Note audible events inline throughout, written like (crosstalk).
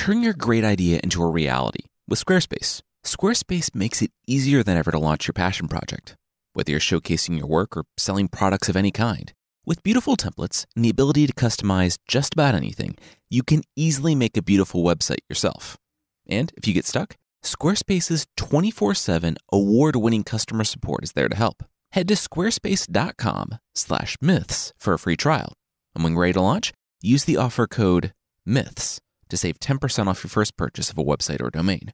Turn your great idea into a reality with Squarespace. Squarespace makes it easier than ever to launch your passion project, whether you're showcasing your work or selling products of any kind. With beautiful templates and the ability to customize just about anything, you can easily make a beautiful website yourself. And if you get stuck, Squarespace's 24 7 award winning customer support is there to help. Head to squarespace.com slash myths for a free trial. And when ready to launch, use the offer code MYTHS to save 10% off your first purchase of a website or domain.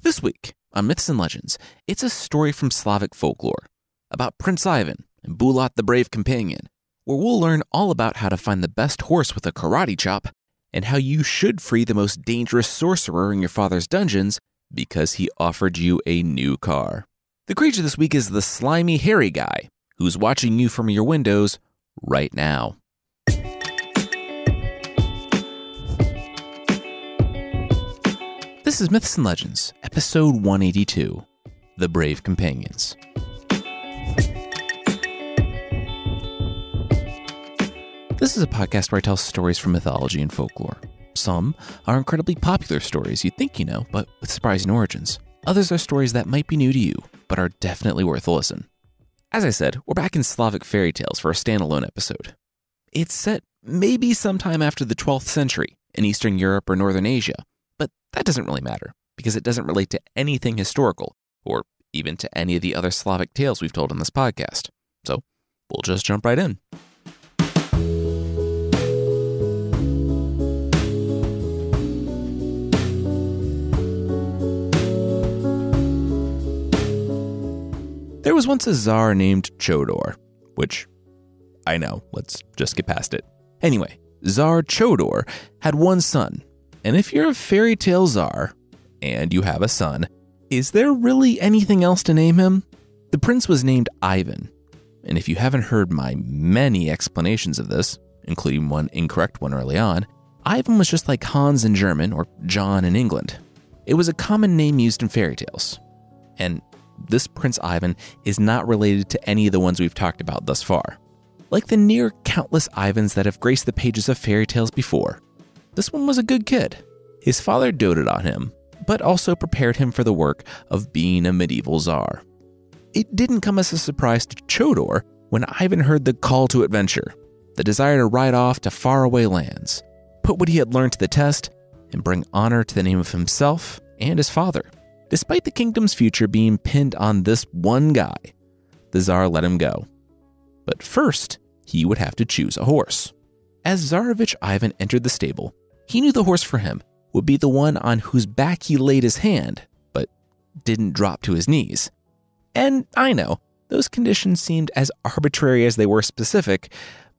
This week on Myths and Legends, it's a story from Slavic folklore about Prince Ivan and Bulat the Brave Companion, where we'll learn all about how to find the best horse with a karate chop and how you should free the most dangerous sorcerer in your father's dungeons because he offered you a new car. The creature this week is the slimy, hairy guy who's watching you from your windows right now. This is Myths and Legends, episode 182 The Brave Companions. This is a podcast where I tell stories from mythology and folklore. Some are incredibly popular stories you think you know, but with surprising origins. Others are stories that might be new to you, but are definitely worth a listen. As I said, we're back in Slavic fairy tales for a standalone episode. It's set maybe sometime after the 12th century in Eastern Europe or Northern Asia, that doesn't really matter because it doesn't relate to anything historical or even to any of the other Slavic tales we've told in this podcast. So we'll just jump right in. There was once a czar named Chodor, which I know, let's just get past it. Anyway, Tsar Chodor had one son, and if you're a fairy tale czar and you have a son, is there really anything else to name him? The prince was named Ivan, and if you haven't heard my many explanations of this, including one incorrect one early on, Ivan was just like Hans in German or John in England. It was a common name used in fairy tales. And this Prince Ivan is not related to any of the ones we've talked about thus far. Like the near countless Ivans that have graced the pages of fairy tales before, this one was a good kid. His father doted on him, but also prepared him for the work of being a medieval czar. It didn't come as a surprise to Chodor when Ivan heard the call to adventure, the desire to ride off to faraway lands, put what he had learned to the test, and bring honor to the name of himself and his father. Despite the kingdom's future being pinned on this one guy, the Tsar let him go. But first, he would have to choose a horse. As Tsarevich Ivan entered the stable, he knew the horse for him would be the one on whose back he laid his hand, but didn't drop to his knees. And I know, those conditions seemed as arbitrary as they were specific,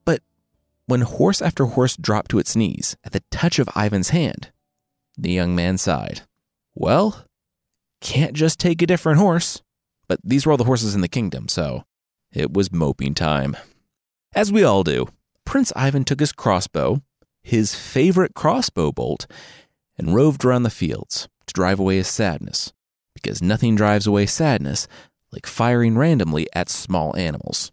but when horse after horse dropped to its knees at the touch of Ivan's hand, the young man sighed. Well, can't just take a different horse. But these were all the horses in the kingdom, so it was moping time. As we all do, Prince Ivan took his crossbow, his favorite crossbow bolt, and roved around the fields to drive away his sadness, because nothing drives away sadness like firing randomly at small animals.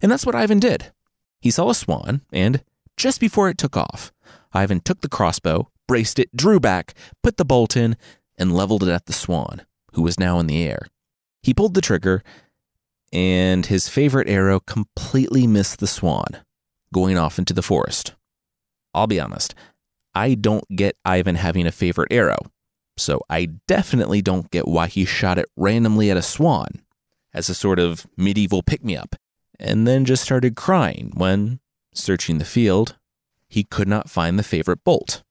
And that's what Ivan did. He saw a swan, and just before it took off, Ivan took the crossbow, braced it, drew back, put the bolt in, and leveled it at the swan, who was now in the air. He pulled the trigger, and his favorite arrow completely missed the swan, going off into the forest. I'll be honest, I don't get Ivan having a favorite arrow, so I definitely don't get why he shot it randomly at a swan as a sort of medieval pick me up, and then just started crying when, searching the field, he could not find the favorite bolt.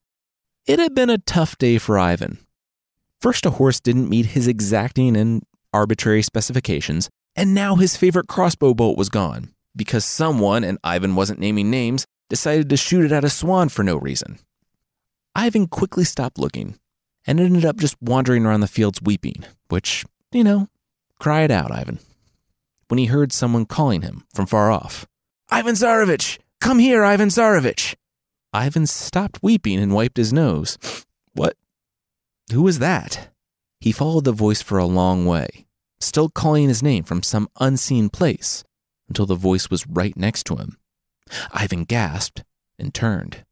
It had been a tough day for Ivan, First, a horse didn't meet his exacting and arbitrary specifications, and now his favorite crossbow bolt was gone because someone, and Ivan wasn't naming names, decided to shoot it at a swan for no reason. Ivan quickly stopped looking and ended up just wandering around the fields weeping, which, you know, cry it out, Ivan. When he heard someone calling him from far off, Ivan Tsarevich! Come here, Ivan Tsarevich! Ivan stopped weeping and wiped his nose. (sniffs) What? Who was that? He followed the voice for a long way, still calling his name from some unseen place, until the voice was right next to him. Ivan gasped and turned.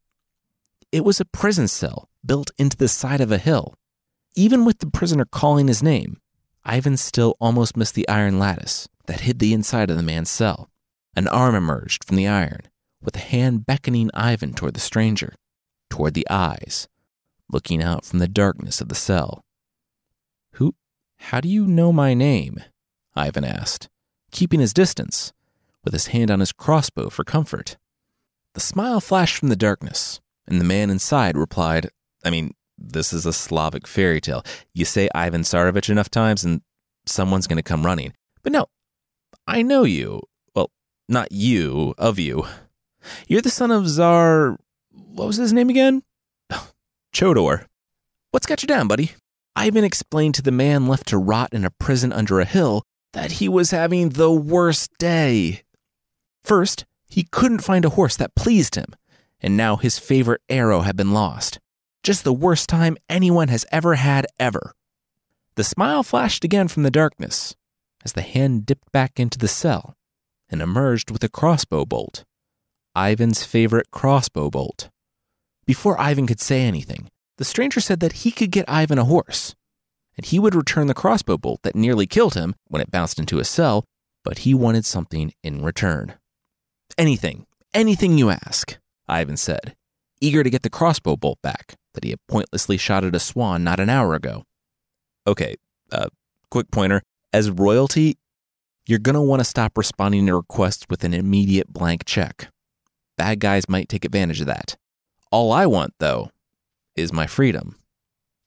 It was a prison cell built into the side of a hill. Even with the prisoner calling his name, Ivan still almost missed the iron lattice that hid the inside of the man's cell. An arm emerged from the iron, with a hand beckoning Ivan toward the stranger, toward the eyes, looking out from the darkness of the cell. Who, how do you know my name? Ivan asked, keeping his distance, with his hand on his crossbow for comfort. The smile flashed from the darkness, and the man inside replied, I mean, this is a Slavic fairy tale. You say Ivan Tsarevich enough times and someone's going to come running. But no, I know you. Well, not you, of you. You're the son of Tsar. What was his name again? (sighs) Chodor. What's got you down, buddy? Ivan explained to the man left to rot in a prison under a hill that he was having the worst day. First, he couldn't find a horse that pleased him, and now his favorite arrow had been lost. Just the worst time anyone has ever had, ever. The smile flashed again from the darkness as the hand dipped back into the cell and emerged with a crossbow bolt. Ivan's favorite crossbow bolt. Before Ivan could say anything, the stranger said that he could get Ivan a horse, and he would return the crossbow bolt that nearly killed him when it bounced into his cell, but he wanted something in return. Anything, anything you ask, Ivan said, eager to get the crossbow bolt back that he had pointlessly shot at a swan not an hour ago. Okay, uh, quick pointer. As royalty, you're going to want to stop responding to requests with an immediate blank check. Bad guys might take advantage of that. All I want, though, is my freedom.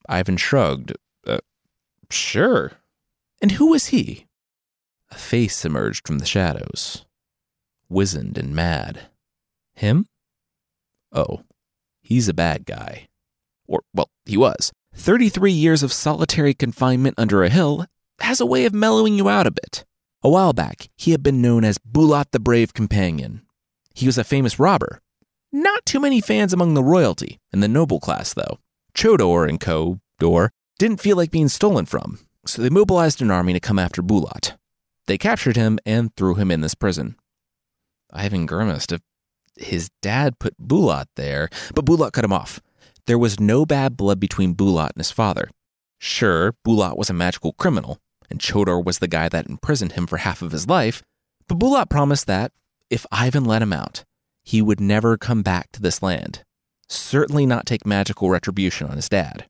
Ivan shrugged. Uh, sure. And who was he? A face emerged from the shadows, wizened and mad. Him? Oh, he's a bad guy. Or, well, he was. 33 years of solitary confinement under a hill has a way of mellowing you out a bit. A while back, he had been known as Bulat the Brave Companion. He was a famous robber. Not too many fans among the royalty and the noble class, though. Chodor and co. Dor didn't feel like being stolen from, so they mobilized an army to come after Bulat. They captured him and threw him in this prison. Ivan grimaced if his dad put Bulat there, but Bulat cut him off. There was no bad blood between Bulat and his father. Sure, Bulat was a magical criminal, and Chodor was the guy that imprisoned him for half of his life, but Bulat promised that, if Ivan let him out, he would never come back to this land, certainly not take magical retribution on his dad.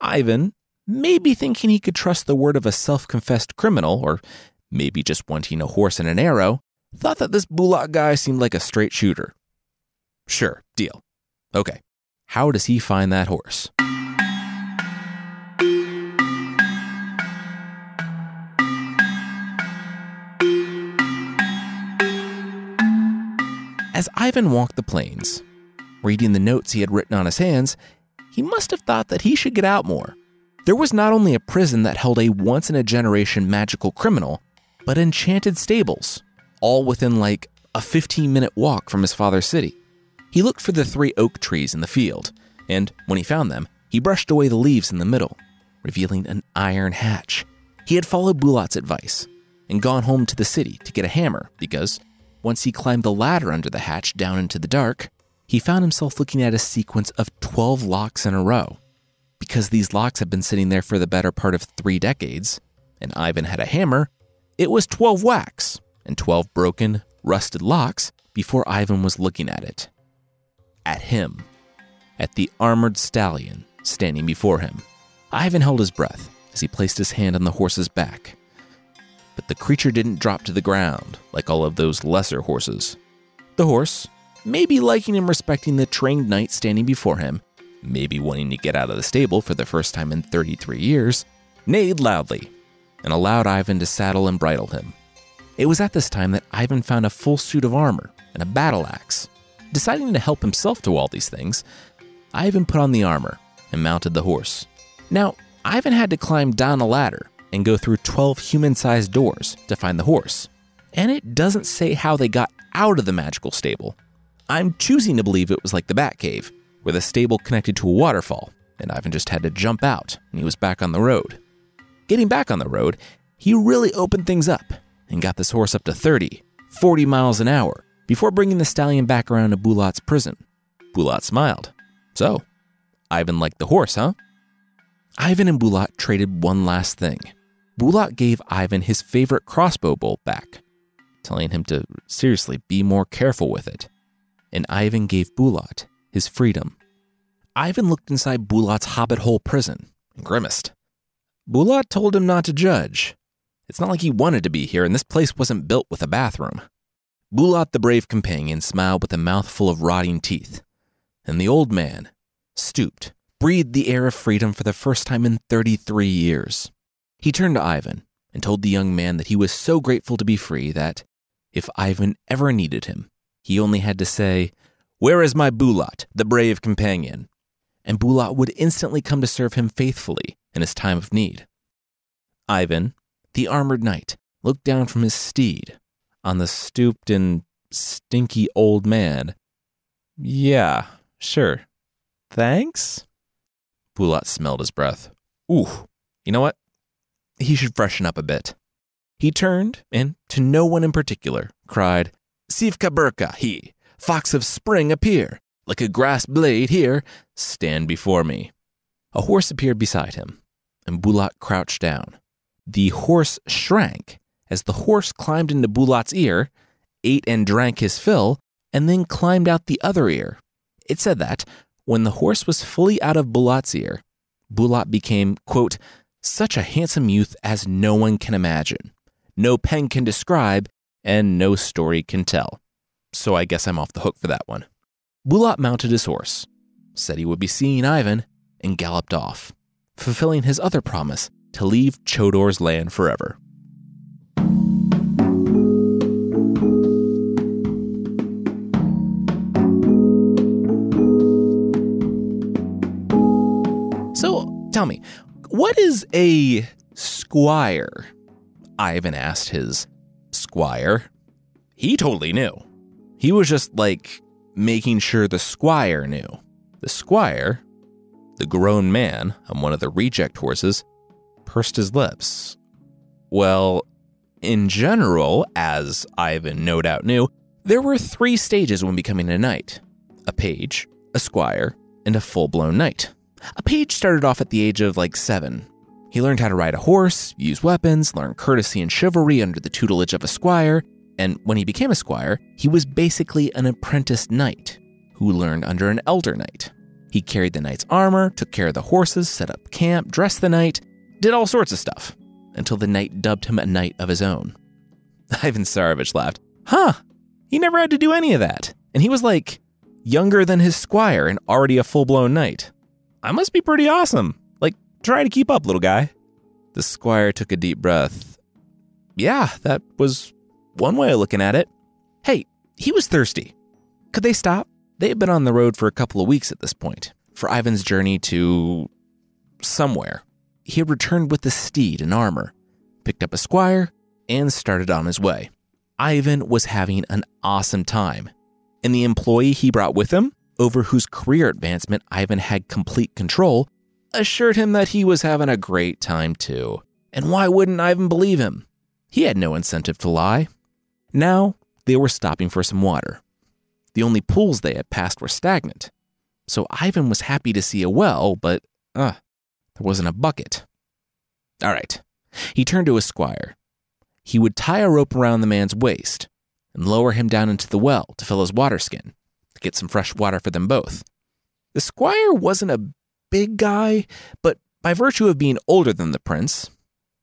Ivan, maybe thinking he could trust the word of a self confessed criminal, or maybe just wanting a horse and an arrow, thought that this Bulat guy seemed like a straight shooter. Sure, deal. Okay, how does he find that horse? As Ivan walked the plains, reading the notes he had written on his hands, he must have thought that he should get out more. There was not only a prison that held a once in a generation magical criminal, but enchanted stables, all within like a 15 minute walk from his father's city. He looked for the three oak trees in the field, and when he found them, he brushed away the leaves in the middle, revealing an iron hatch. He had followed Bulat's advice and gone home to the city to get a hammer because once he climbed the ladder under the hatch down into the dark, he found himself looking at a sequence of 12 locks in a row. Because these locks had been sitting there for the better part of three decades, and Ivan had a hammer, it was 12 whacks and 12 broken, rusted locks before Ivan was looking at it. At him. At the armored stallion standing before him. Ivan held his breath as he placed his hand on the horse's back but the creature didn't drop to the ground like all of those lesser horses. The horse, maybe liking and respecting the trained knight standing before him, maybe wanting to get out of the stable for the first time in 33 years, neighed loudly and allowed Ivan to saddle and bridle him. It was at this time that Ivan found a full suit of armor and a battle axe. Deciding to help himself to all these things, Ivan put on the armor and mounted the horse. Now, Ivan had to climb down a ladder and go through 12 human sized doors to find the horse. And it doesn't say how they got out of the magical stable. I'm choosing to believe it was like the Batcave, where the stable connected to a waterfall, and Ivan just had to jump out and he was back on the road. Getting back on the road, he really opened things up and got this horse up to 30, 40 miles an hour before bringing the stallion back around to Bulat's prison. Bulat smiled. So, Ivan liked the horse, huh? Ivan and Bulat traded one last thing. Bulat gave Ivan his favorite crossbow bolt back, telling him to seriously be more careful with it. And Ivan gave Bulat his freedom. Ivan looked inside Bulat's hobbit hole prison and grimaced. Bulat told him not to judge. It's not like he wanted to be here, and this place wasn't built with a bathroom. Bulat the brave companion smiled with a mouthful of rotting teeth, and the old man stooped, breathed the air of freedom for the first time in 33 years. He turned to Ivan and told the young man that he was so grateful to be free that, if Ivan ever needed him, he only had to say, Where is my Bulat, the brave companion? And Bulat would instantly come to serve him faithfully in his time of need. Ivan, the armored knight, looked down from his steed on the stooped and stinky old man. Yeah, sure. Thanks? Bulat smelled his breath. Ooh, you know what? He should freshen up a bit. He turned and, to no one in particular, cried, Sivka Burka, he, fox of spring, appear, like a grass blade here, stand before me. A horse appeared beside him, and Bulat crouched down. The horse shrank as the horse climbed into Bulat's ear, ate and drank his fill, and then climbed out the other ear. It said that, when the horse was fully out of Bulat's ear, Bulat became, quote, such a handsome youth as no one can imagine. No pen can describe, and no story can tell. So I guess I'm off the hook for that one. Bulat mounted his horse, said he would be seeing Ivan, and galloped off, fulfilling his other promise to leave Chodor's land forever. So tell me, what is a squire? Ivan asked his squire. He totally knew. He was just like making sure the squire knew. The squire, the grown man on one of the reject horses, pursed his lips. Well, in general, as Ivan no doubt knew, there were three stages when becoming a knight a page, a squire, and a full blown knight. A page started off at the age of like seven. He learned how to ride a horse, use weapons, learn courtesy and chivalry under the tutelage of a squire, and when he became a squire, he was basically an apprentice knight who learned under an elder knight. He carried the knight's armor, took care of the horses, set up camp, dressed the knight, did all sorts of stuff, until the knight dubbed him a knight of his own. (laughs) Ivan Tsarevich laughed. Huh, he never had to do any of that. And he was like younger than his squire and already a full blown knight. I must be pretty awesome. Like, try to keep up, little guy. The squire took a deep breath. Yeah, that was one way of looking at it. Hey, he was thirsty. Could they stop? They had been on the road for a couple of weeks at this point, for Ivan's journey to somewhere. He had returned with the steed and armor, picked up a squire, and started on his way. Ivan was having an awesome time, and the employee he brought with him, over whose career advancement Ivan had complete control, assured him that he was having a great time too. And why wouldn't Ivan believe him? He had no incentive to lie. Now they were stopping for some water. The only pools they had passed were stagnant. So Ivan was happy to see a well, but, uh, there wasn't a bucket. All right. He turned to his squire. He would tie a rope around the man's waist and lower him down into the well to fill his water skin to get some fresh water for them both. The squire wasn't a big guy, but by virtue of being older than the prince,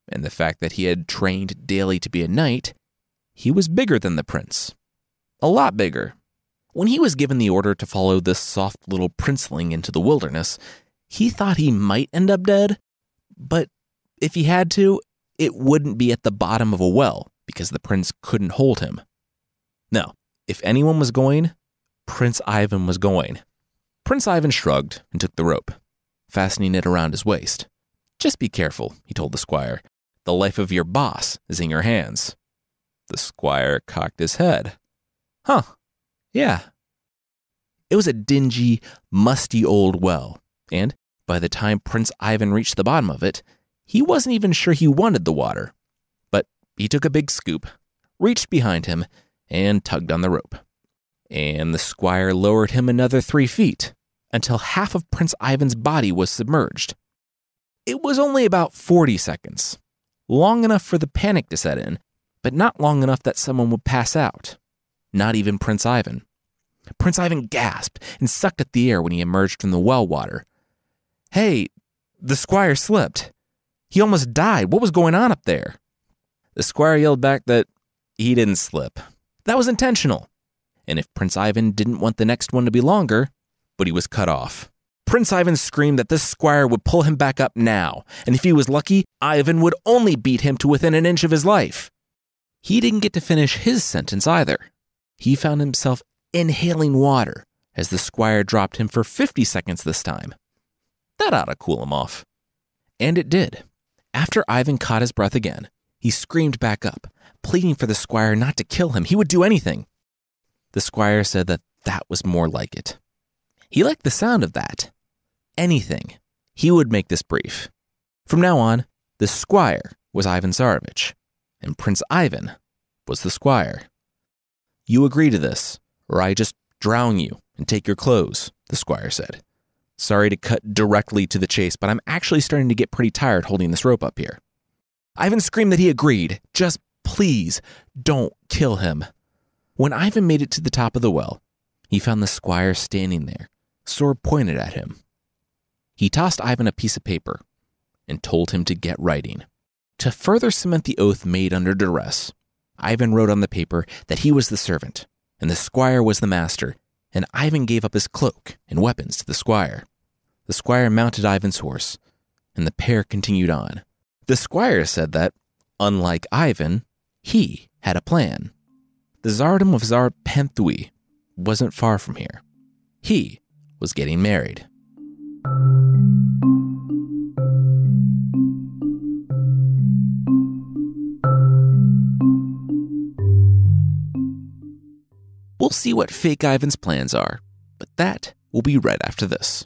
and the fact that he had trained daily to be a knight, he was bigger than the prince. A lot bigger. When he was given the order to follow this soft little princeling into the wilderness, he thought he might end up dead, but if he had to, it wouldn't be at the bottom of a well because the prince couldn't hold him. No, if anyone was going, Prince Ivan was going. Prince Ivan shrugged and took the rope, fastening it around his waist. Just be careful, he told the squire. The life of your boss is in your hands. The squire cocked his head. Huh, yeah. It was a dingy, musty old well, and by the time Prince Ivan reached the bottom of it, he wasn't even sure he wanted the water. But he took a big scoop, reached behind him, and tugged on the rope. And the squire lowered him another three feet, until half of Prince Ivan's body was submerged. It was only about 40 seconds, long enough for the panic to set in, but not long enough that someone would pass out. Not even Prince Ivan. Prince Ivan gasped and sucked at the air when he emerged from the well water. Hey, the squire slipped. He almost died. What was going on up there? The squire yelled back that he didn't slip. That was intentional. And if Prince Ivan didn't want the next one to be longer, but he was cut off. Prince Ivan screamed that this squire would pull him back up now, and if he was lucky, Ivan would only beat him to within an inch of his life. He didn't get to finish his sentence either. He found himself inhaling water as the squire dropped him for 50 seconds this time. That ought to cool him off. And it did. After Ivan caught his breath again, he screamed back up, pleading for the squire not to kill him. He would do anything. The squire said that that was more like it. He liked the sound of that. Anything. He would make this brief. From now on, the squire was Ivan Tsarevich, and Prince Ivan was the squire. You agree to this, or I just drown you and take your clothes, the squire said. Sorry to cut directly to the chase, but I'm actually starting to get pretty tired holding this rope up here. Ivan screamed that he agreed. Just please don't kill him. When Ivan made it to the top of the well, he found the squire standing there, sword pointed at him. He tossed Ivan a piece of paper and told him to get writing. To further cement the oath made under duress, Ivan wrote on the paper that he was the servant and the squire was the master, and Ivan gave up his cloak and weapons to the squire. The squire mounted Ivan's horse, and the pair continued on. The squire said that, unlike Ivan, he had a plan. The tsardom of Tsar Penthui wasn't far from here. He was getting married. We'll see what fake Ivan's plans are, but that will be right after this.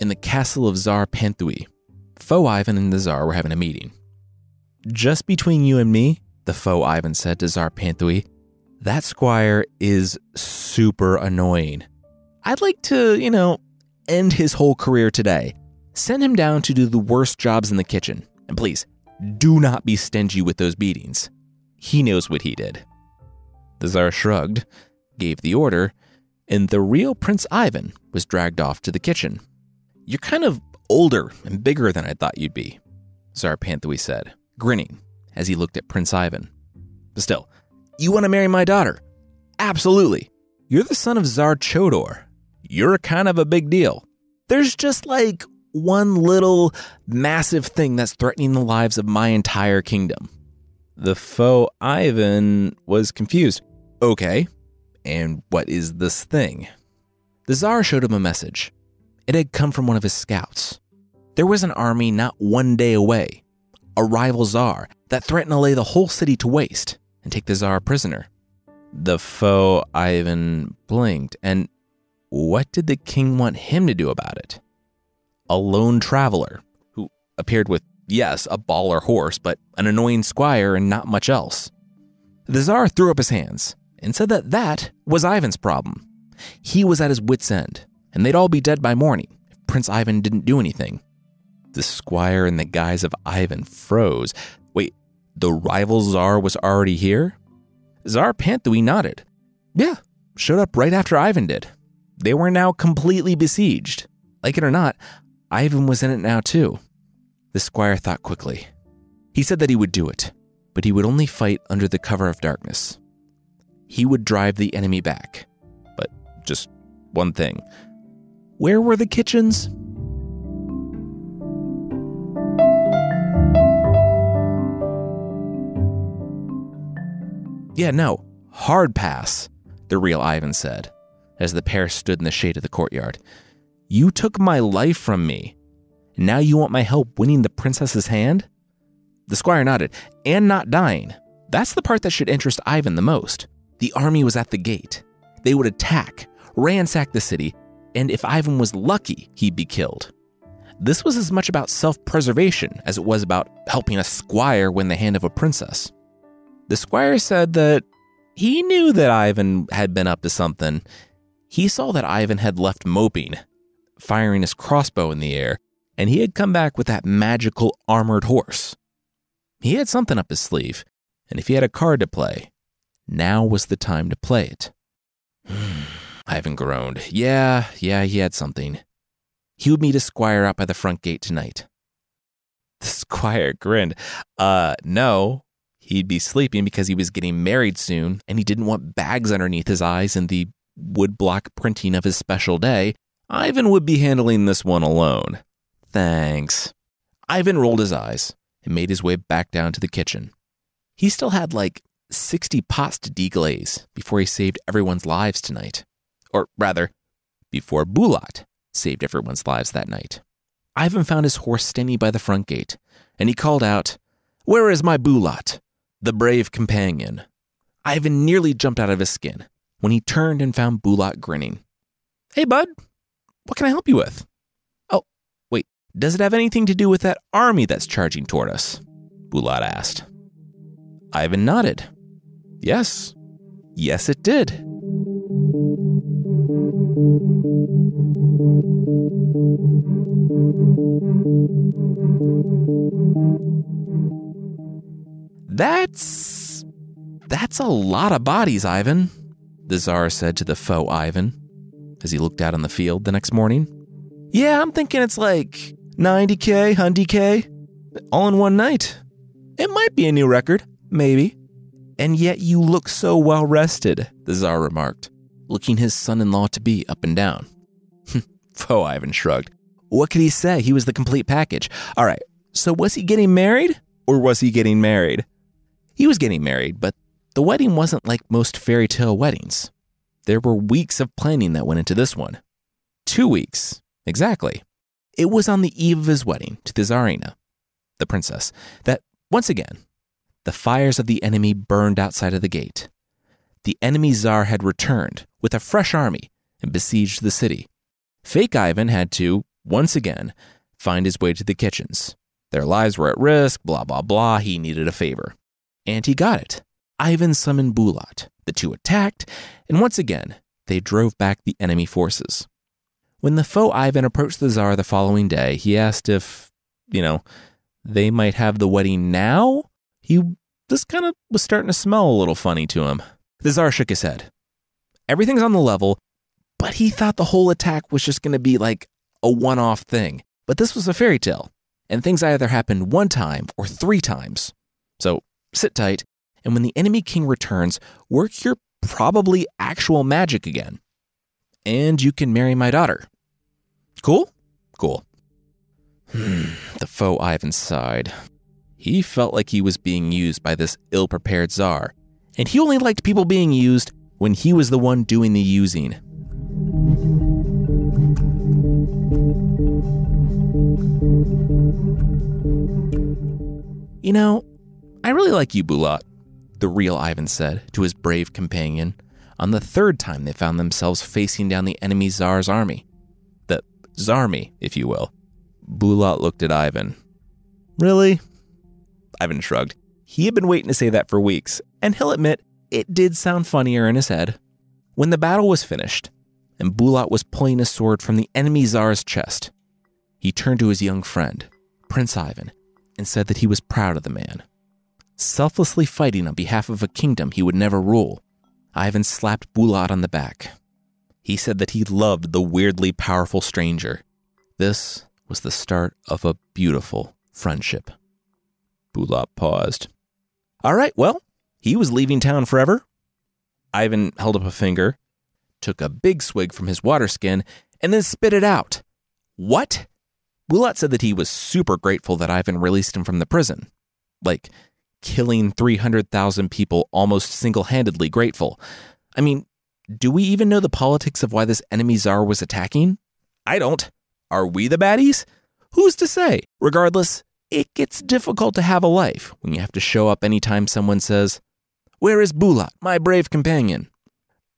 in the castle of Tsar Panthui. Faux Ivan and the Tsar were having a meeting. Just between you and me, the faux Ivan said to Tsar Panthui, that squire is super annoying. I'd like to, you know, end his whole career today. Send him down to do the worst jobs in the kitchen. And please, do not be stingy with those beatings. He knows what he did. The Tsar shrugged, gave the order, and the real Prince Ivan was dragged off to the kitchen. You're kind of older and bigger than I thought you'd be, Tsar Penthui said, grinning as he looked at Prince Ivan. But still, you want to marry my daughter? Absolutely. You're the son of Tsar Chodor. You're kind of a big deal. There's just like one little massive thing that's threatening the lives of my entire kingdom. The faux Ivan was confused. Okay, and what is this thing? The Tsar showed him a message. It had come from one of his scouts. There was an army not one day away, a rival czar that threatened to lay the whole city to waste and take the czar prisoner. The faux Ivan blinked, and what did the king want him to do about it? A lone traveler who appeared with, yes, a baller horse, but an annoying squire and not much else. The czar threw up his hands and said that that was Ivan's problem. He was at his wits' end, and they'd all be dead by morning if Prince Ivan didn't do anything. The squire in the guise of Ivan froze. Wait, the rival czar was already here? Tsar Penthui nodded. Yeah, showed up right after Ivan did. they were now completely besieged. Like it or not, Ivan was in it now too. The squire thought quickly. He said that he would do it, but he would only fight under the cover of darkness. He would drive the enemy back. But just one thing where were the kitchens? Yeah, no, hard pass, the real Ivan said, as the pair stood in the shade of the courtyard. You took my life from me. Now you want my help winning the princess's hand? The squire nodded, and not dying. That's the part that should interest Ivan the most. The army was at the gate. They would attack, ransack the city, and if Ivan was lucky, he'd be killed. This was as much about self preservation as it was about helping a squire win the hand of a princess. The squire said that he knew that Ivan had been up to something. He saw that Ivan had left moping, firing his crossbow in the air, and he had come back with that magical armored horse. He had something up his sleeve, and if he had a card to play, now was the time to play it. (sighs) Hmm. Ivan groaned. Yeah, yeah, he had something. He would meet a squire out by the front gate tonight. (laughs) The squire grinned. Uh, no, He'd be sleeping because he was getting married soon and he didn't want bags underneath his eyes and the woodblock printing of his special day. Ivan would be handling this one alone. Thanks. Ivan rolled his eyes and made his way back down to the kitchen. He still had like 60 pots to deglaze before he saved everyone's lives tonight. Or rather, before Bulat saved everyone's lives that night. Ivan found his horse standing by the front gate, and he called out, Where is my Bulat? the brave companion. Ivan nearly jumped out of his skin when he turned and found Bulat grinning. Hey, bud, what can I help you with? Oh, wait, does it have anything to do with that army that's charging toward us? Bulat asked. Ivan nodded. Yes, yes, it did. That's. That's a lot of bodies, Ivan, the Tsar said to the faux Ivan as he looked out on the field the next morning. Yeah, I'm thinking it's like 90K, 100K, all in one night. It might be a new record, maybe. And yet you look so well rested, the Tsar remarked, looking his son in law to be up and down. (laughs) Faux Ivan shrugged. What could he say? He was the complete package. All right, so was he getting married or was he getting married? He was getting married, but the wedding wasn't like most fairy tale weddings. There were weeks of planning that went into this one. Two weeks, exactly. It was on the eve of his wedding to the Tsarina, the princess, that, once again, the fires of the enemy burned outside of the gate. The enemy Tsar had returned with a fresh army and besieged the city. Fake Ivan had to, once again, find his way to the kitchens. Their lives were at risk, blah, blah, blah. He needed a favor and he got it. Ivan summoned Bulat. The two attacked, and once again, they drove back the enemy forces. When the faux Ivan approached the Tsar the following day, he asked if, you know, they might have the wedding now. He this kind of was starting to smell a little funny to him. The Tsar shook his head. Everything's on the level, but he thought the whole attack was just going to be like a one off thing. But this was a fairy tale, and things either happened one time or three times. So sit tight, and when the enemy king returns, work your probably actual magic again. And you can marry my daughter. Cool? Cool. Hmm, the faux Ivan sighed. He felt like he was being used by this ill prepared czar, and he only liked people being used when he was the one doing the using. You know, I really like you, Bulat, the real Ivan said to his brave companion on the third time they found themselves facing down the enemy Tsar's army. The Tsarmy, if you will. Bulat looked at Ivan. Really? Ivan shrugged. He had been waiting to say that for weeks, and he'll admit it did sound funnier in his head. When the battle was finished, and Bulat was pulling a sword from the enemy Tsar's chest, he turned to his young friend, Prince Ivan, and said that he was proud of the man selflessly fighting on behalf of a kingdom he would never rule. Ivan slapped Bulat on the back. He said that he loved the weirdly powerful stranger. This was the start of a beautiful friendship. Bulat paused. All right, well, he was leaving town forever. Ivan held up a finger, took a big swig from his water skin, and then spit it out. What? Bulat said that he was super grateful that Ivan released him from the prison. Like, killing 300,000 people almost single handedly grateful. I mean, do we even know the politics of why this enemy czar was attacking? I don't. Are we the baddies? Who's to say? Regardless, it gets difficult to have a life when you have to show up anytime someone says, Where is Bulat, my brave companion?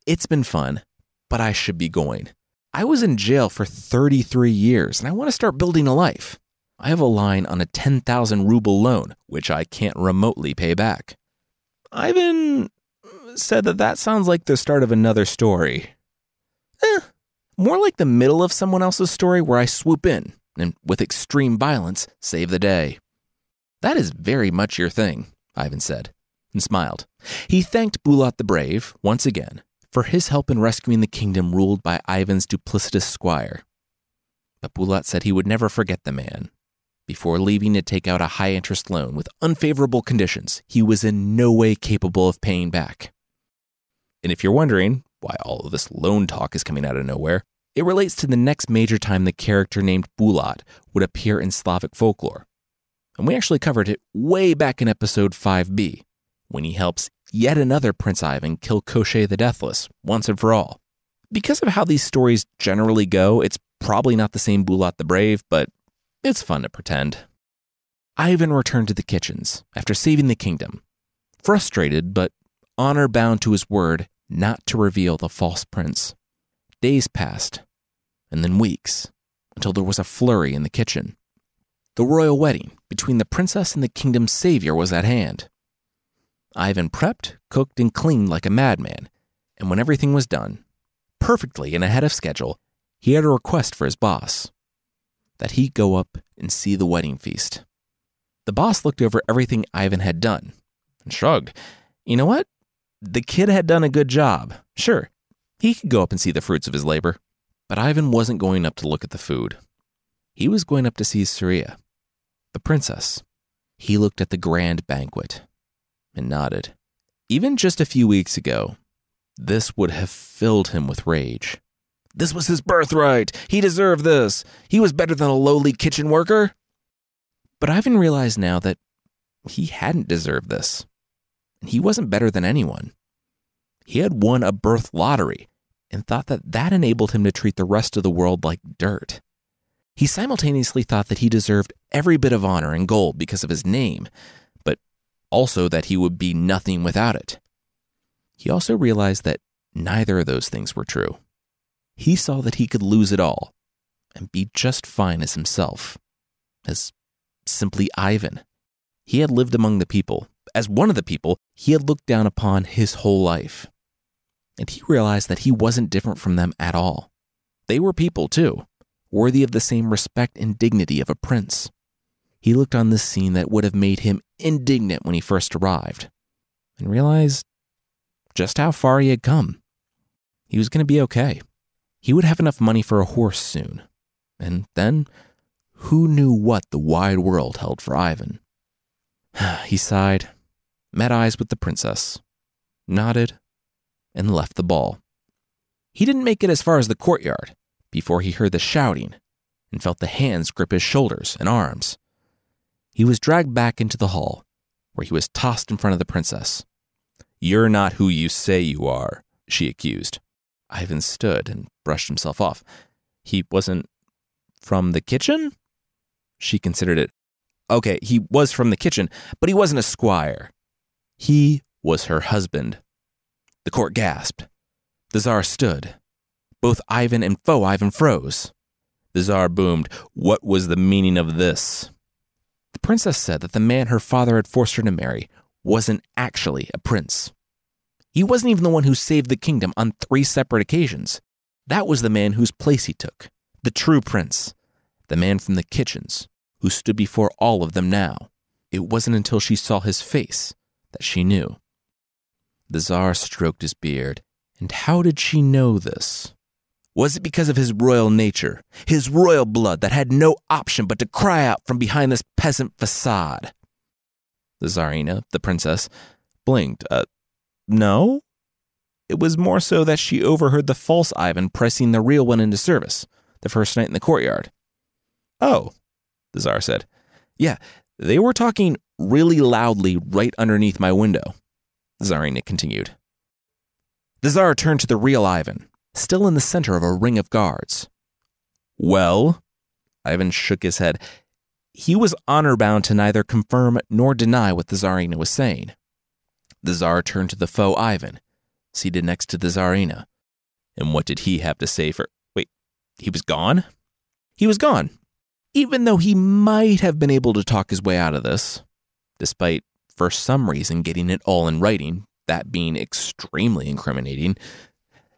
It's been fun, but I should be going. I was in jail for 33 years and I want to start building a life. I have a line on a 10,000 ruble loan, which I can't remotely pay back. Ivan said that that sounds like the start of another story. Eh, more like the middle of someone else's story where I swoop in and, with extreme violence, save the day. That is very much your thing, Ivan said, and smiled. He thanked Bulat the Brave, once again, for his help in rescuing the kingdom ruled by Ivan's duplicitous squire. But Bulat said he would never forget the man before leaving to take out a high interest loan with unfavorable conditions he was in no way capable of paying back. And if you're wondering why all of this loan talk is coming out of nowhere, it relates to the next major time the character named Bulat would appear in Slavic folklore. And we actually covered it way back in episode 5b, when he helps yet another Prince Ivan kill Koschei the Deathless once and for all. Because of how these stories generally go, it's probably not the same Bulat the Brave, but it's fun to pretend. Ivan returned to the kitchens after saving the kingdom, frustrated but honor bound to his word not to reveal the false prince. Days passed, and then weeks, until there was a flurry in the kitchen. The royal wedding between the princess and the kingdom's savior was at hand. Ivan prepped, cooked, and cleaned like a madman, and when everything was done, perfectly and ahead of schedule, he had a request for his boss that he go up and see the wedding feast. The boss looked over everything Ivan had done and shrugged. You know what? The kid had done a good job. Sure, he could go up and see the fruits of his labor. But Ivan wasn't going up to look at the food. He was going up to see Surya, the princess. He looked at the grand banquet and nodded. Even just a few weeks ago, this would have filled him with rage. This was his birthright. He deserved this. He was better than a lowly kitchen worker. But Ivan realized now that he hadn't deserved this. He wasn't better than anyone. He had won a birth lottery and thought that that enabled him to treat the rest of the world like dirt. He simultaneously thought that he deserved every bit of honor and gold because of his name, but also that he would be nothing without it. He also realized that neither of those things were true he saw that he could lose it all and be just fine as himself, as simply Ivan. He had lived among the people. As one of the people, he had looked down upon his whole life. And he realized that he wasn't different from them at all. They were people too, worthy of the same respect and dignity of a prince. He looked on this scene that would have made him indignant when he first arrived and realized just how far he had come. He was going to be okay. He would have enough money for a horse soon. And then, who knew what the wide world held for Ivan? (sighs) he sighed, met eyes with the princess, nodded, and left the ball. He didn't make it as far as the courtyard before he heard the shouting and felt the hands grip his shoulders and arms. He was dragged back into the hall, where he was tossed in front of the princess. You're not who you say you are, she accused. Ivan stood and brushed himself off. He wasn't from the kitchen? She considered it. Okay, he was from the kitchen, but he wasn't a squire. He was her husband. The court gasped. The czar stood. Both Ivan and faux Ivan froze. The czar boomed, What was the meaning of this? The princess said that the man her father had forced her to marry wasn't actually a prince. He wasn't even the one who saved the kingdom on three separate occasions. That was the man whose place he took, the true prince, the man from the kitchens, who stood before all of them now. It wasn't until she saw his face that she knew. The Tsar stroked his beard. And how did she know this? Was it because of his royal nature, his royal blood that had no option but to cry out from behind this peasant facade? The Tsarina, the princess, blinked. Uh, no? It was more so that she overheard the false Ivan pressing the real one into service the first night in the courtyard. Oh, the Tsar said. Yeah, they were talking really loudly right underneath my window. Tsarina continued. The Tsar turned to the real Ivan, still in the center of a ring of guards. Well, Ivan shook his head. He was honor bound to neither confirm nor deny what the Tsarina was saying. The Tsar turned to the faux Ivan, seated next to the Tsarina. And what did he have to say for. Wait, he was gone? He was gone. Even though he might have been able to talk his way out of this, despite, for some reason, getting it all in writing, that being extremely incriminating,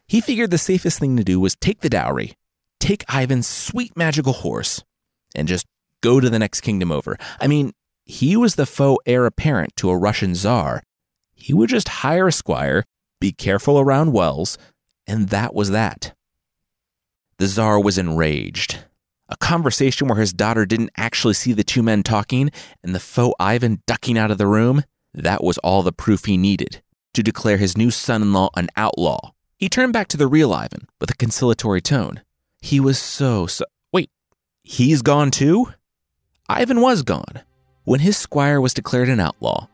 he figured the safest thing to do was take the dowry, take Ivan's sweet magical horse, and just go to the next kingdom over. I mean, he was the faux heir apparent to a Russian czar. He would just hire a squire, be careful around wells, and that was that. The czar was enraged. A conversation where his daughter didn't actually see the two men talking and the faux Ivan ducking out of the room, that was all the proof he needed to declare his new son in law an outlaw. He turned back to the real Ivan with a conciliatory tone. He was so, so. Wait, he's gone too? Ivan was gone. When his squire was declared an outlaw,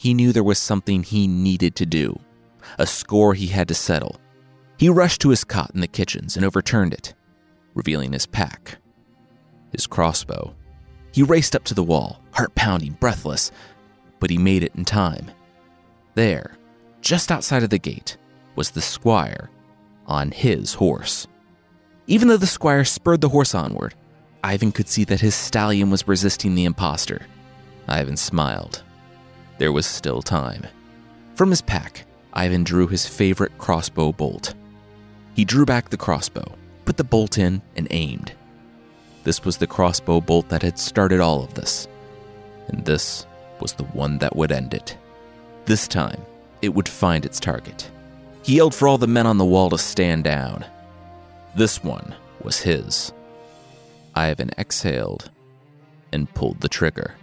he knew there was something he needed to do, a score he had to settle. He rushed to his cot in the kitchens and overturned it, revealing his pack, his crossbow. He raced up to the wall, heart pounding, breathless, but he made it in time. There, just outside of the gate, was the squire on his horse. Even though the squire spurred the horse onward, Ivan could see that his stallion was resisting the impostor. Ivan smiled. There was still time. From his pack, Ivan drew his favorite crossbow bolt. He drew back the crossbow, put the bolt in, and aimed. This was the crossbow bolt that had started all of this, and this was the one that would end it. This time, it would find its target. He yelled for all the men on the wall to stand down. This one was his. Ivan exhaled and pulled the trigger.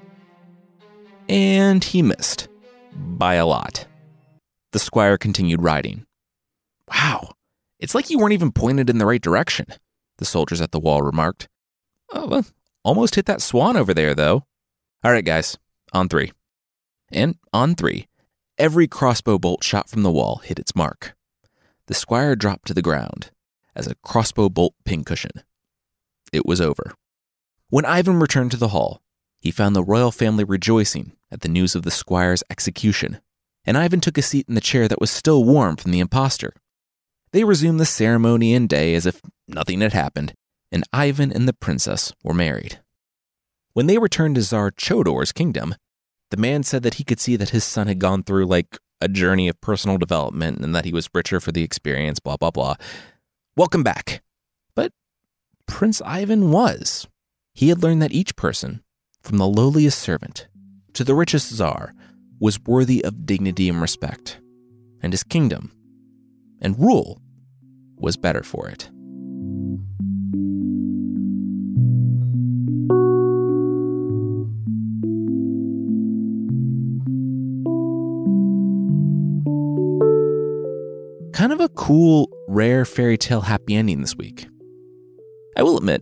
And he missed. By a lot. The squire continued riding. Wow, it's like you weren't even pointed in the right direction, the soldiers at the wall remarked. Oh, well, almost hit that swan over there, though. All right, guys, on three. And on three, every crossbow bolt shot from the wall hit its mark. The squire dropped to the ground as a crossbow bolt pincushion. It was over. When Ivan returned to the hall, he found the royal family rejoicing at the news of the squire's execution, and Ivan took a seat in the chair that was still warm from the impostor. They resumed the ceremony and day as if nothing had happened, and Ivan and the princess were married. When they returned to Tsar Chodor's kingdom, the man said that he could see that his son had gone through like a journey of personal development and that he was richer for the experience, blah, blah, blah. Welcome back. But Prince Ivan was. He had learned that each person, from the lowliest servant to the richest czar, was worthy of dignity and respect, and his kingdom and rule was better for it. kind of a cool, rare fairy tale happy ending this week. I will admit,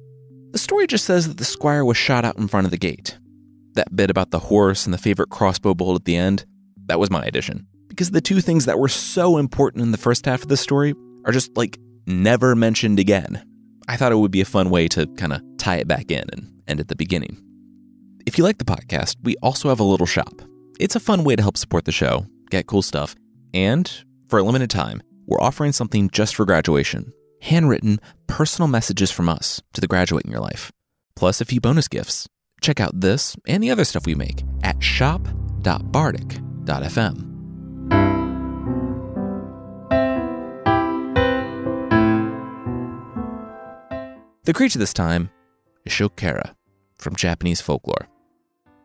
the story just says that the squire was shot out in front of the gate. That bit about the horse and the favorite crossbow bolt at the end, that was my addition. Because the two things that were so important in the first half of the story are just like never mentioned again. I thought it would be a fun way to kind of tie it back in and end at the beginning. If you like the podcast, we also have a little shop. It's a fun way to help support the show, get cool stuff, and for a limited time, we're offering something just for graduation handwritten personal messages from us to the graduate in your life, plus a few bonus gifts. Check out this and the other stuff we make at shop.bardic.fm. The creature this time is Shokera from Japanese folklore.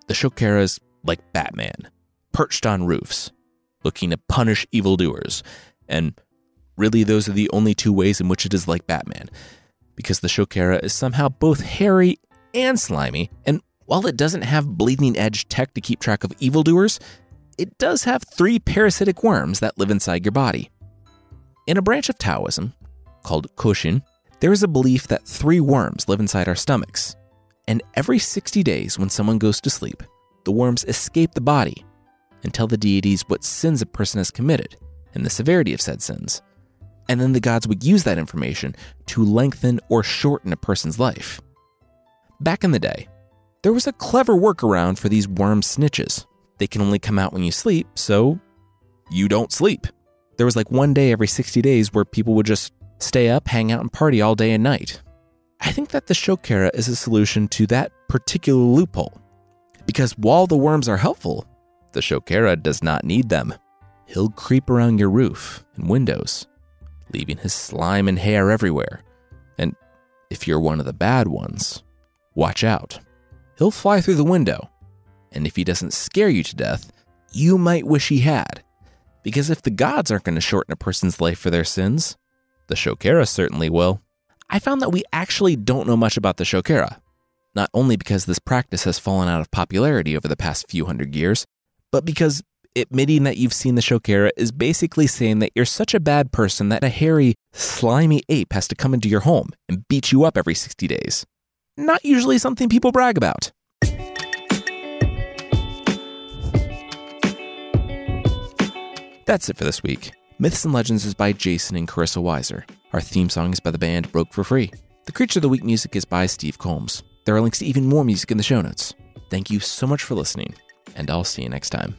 The Shokera is like Batman, perched on roofs, looking to punish evildoers and really, those are the only two ways in which it is like Batman, because the Shokera is somehow both hairy and slimy, and while it doesn't have bleeding edge tech to keep track of evildoers, it does have three parasitic worms that live inside your body. In a branch of Taoism, called Koshin, there is a belief that three worms live inside our stomachs. And every 60 days, when someone goes to sleep, the worms escape the body and tell the deities what sins a person has committed and the severity of said sins. And then the gods would use that information to lengthen or shorten a person's life. Back in the day, there was a clever workaround for these worm snitches. They can only come out when you sleep, so you don't sleep. There was like one day every 60 days where people would just stay up, hang out, and party all day and night. I think that the Shokera is a solution to that particular loophole. Because while the worms are helpful, the Shokera does not need them. He'll creep around your roof and windows, leaving his slime and hair everywhere. And if you're one of the bad ones, watch out. He'll fly through the window, and if he doesn't scare you to death, you might wish he had. Because if the gods aren't going to shorten a person's life for their sins, the Shokera certainly will. I found that we actually don't know much about the Shokera, not only because this practice has fallen out of popularity over the past few hundred years, but because admitting that you've seen the Shokera is basically saying that you're such a bad person that a hairy, slimy ape has to come into your home and beat you up every 60 days. Not usually something people brag about. That's it for this week. Myths and Legends is by Jason and Carissa Weiser. Our theme song is by the band Broke for Free. The Creature of the Week music is by Steve Combs. There are links to even more music in the show notes. Thank you so much for listening, and I'll see you next time.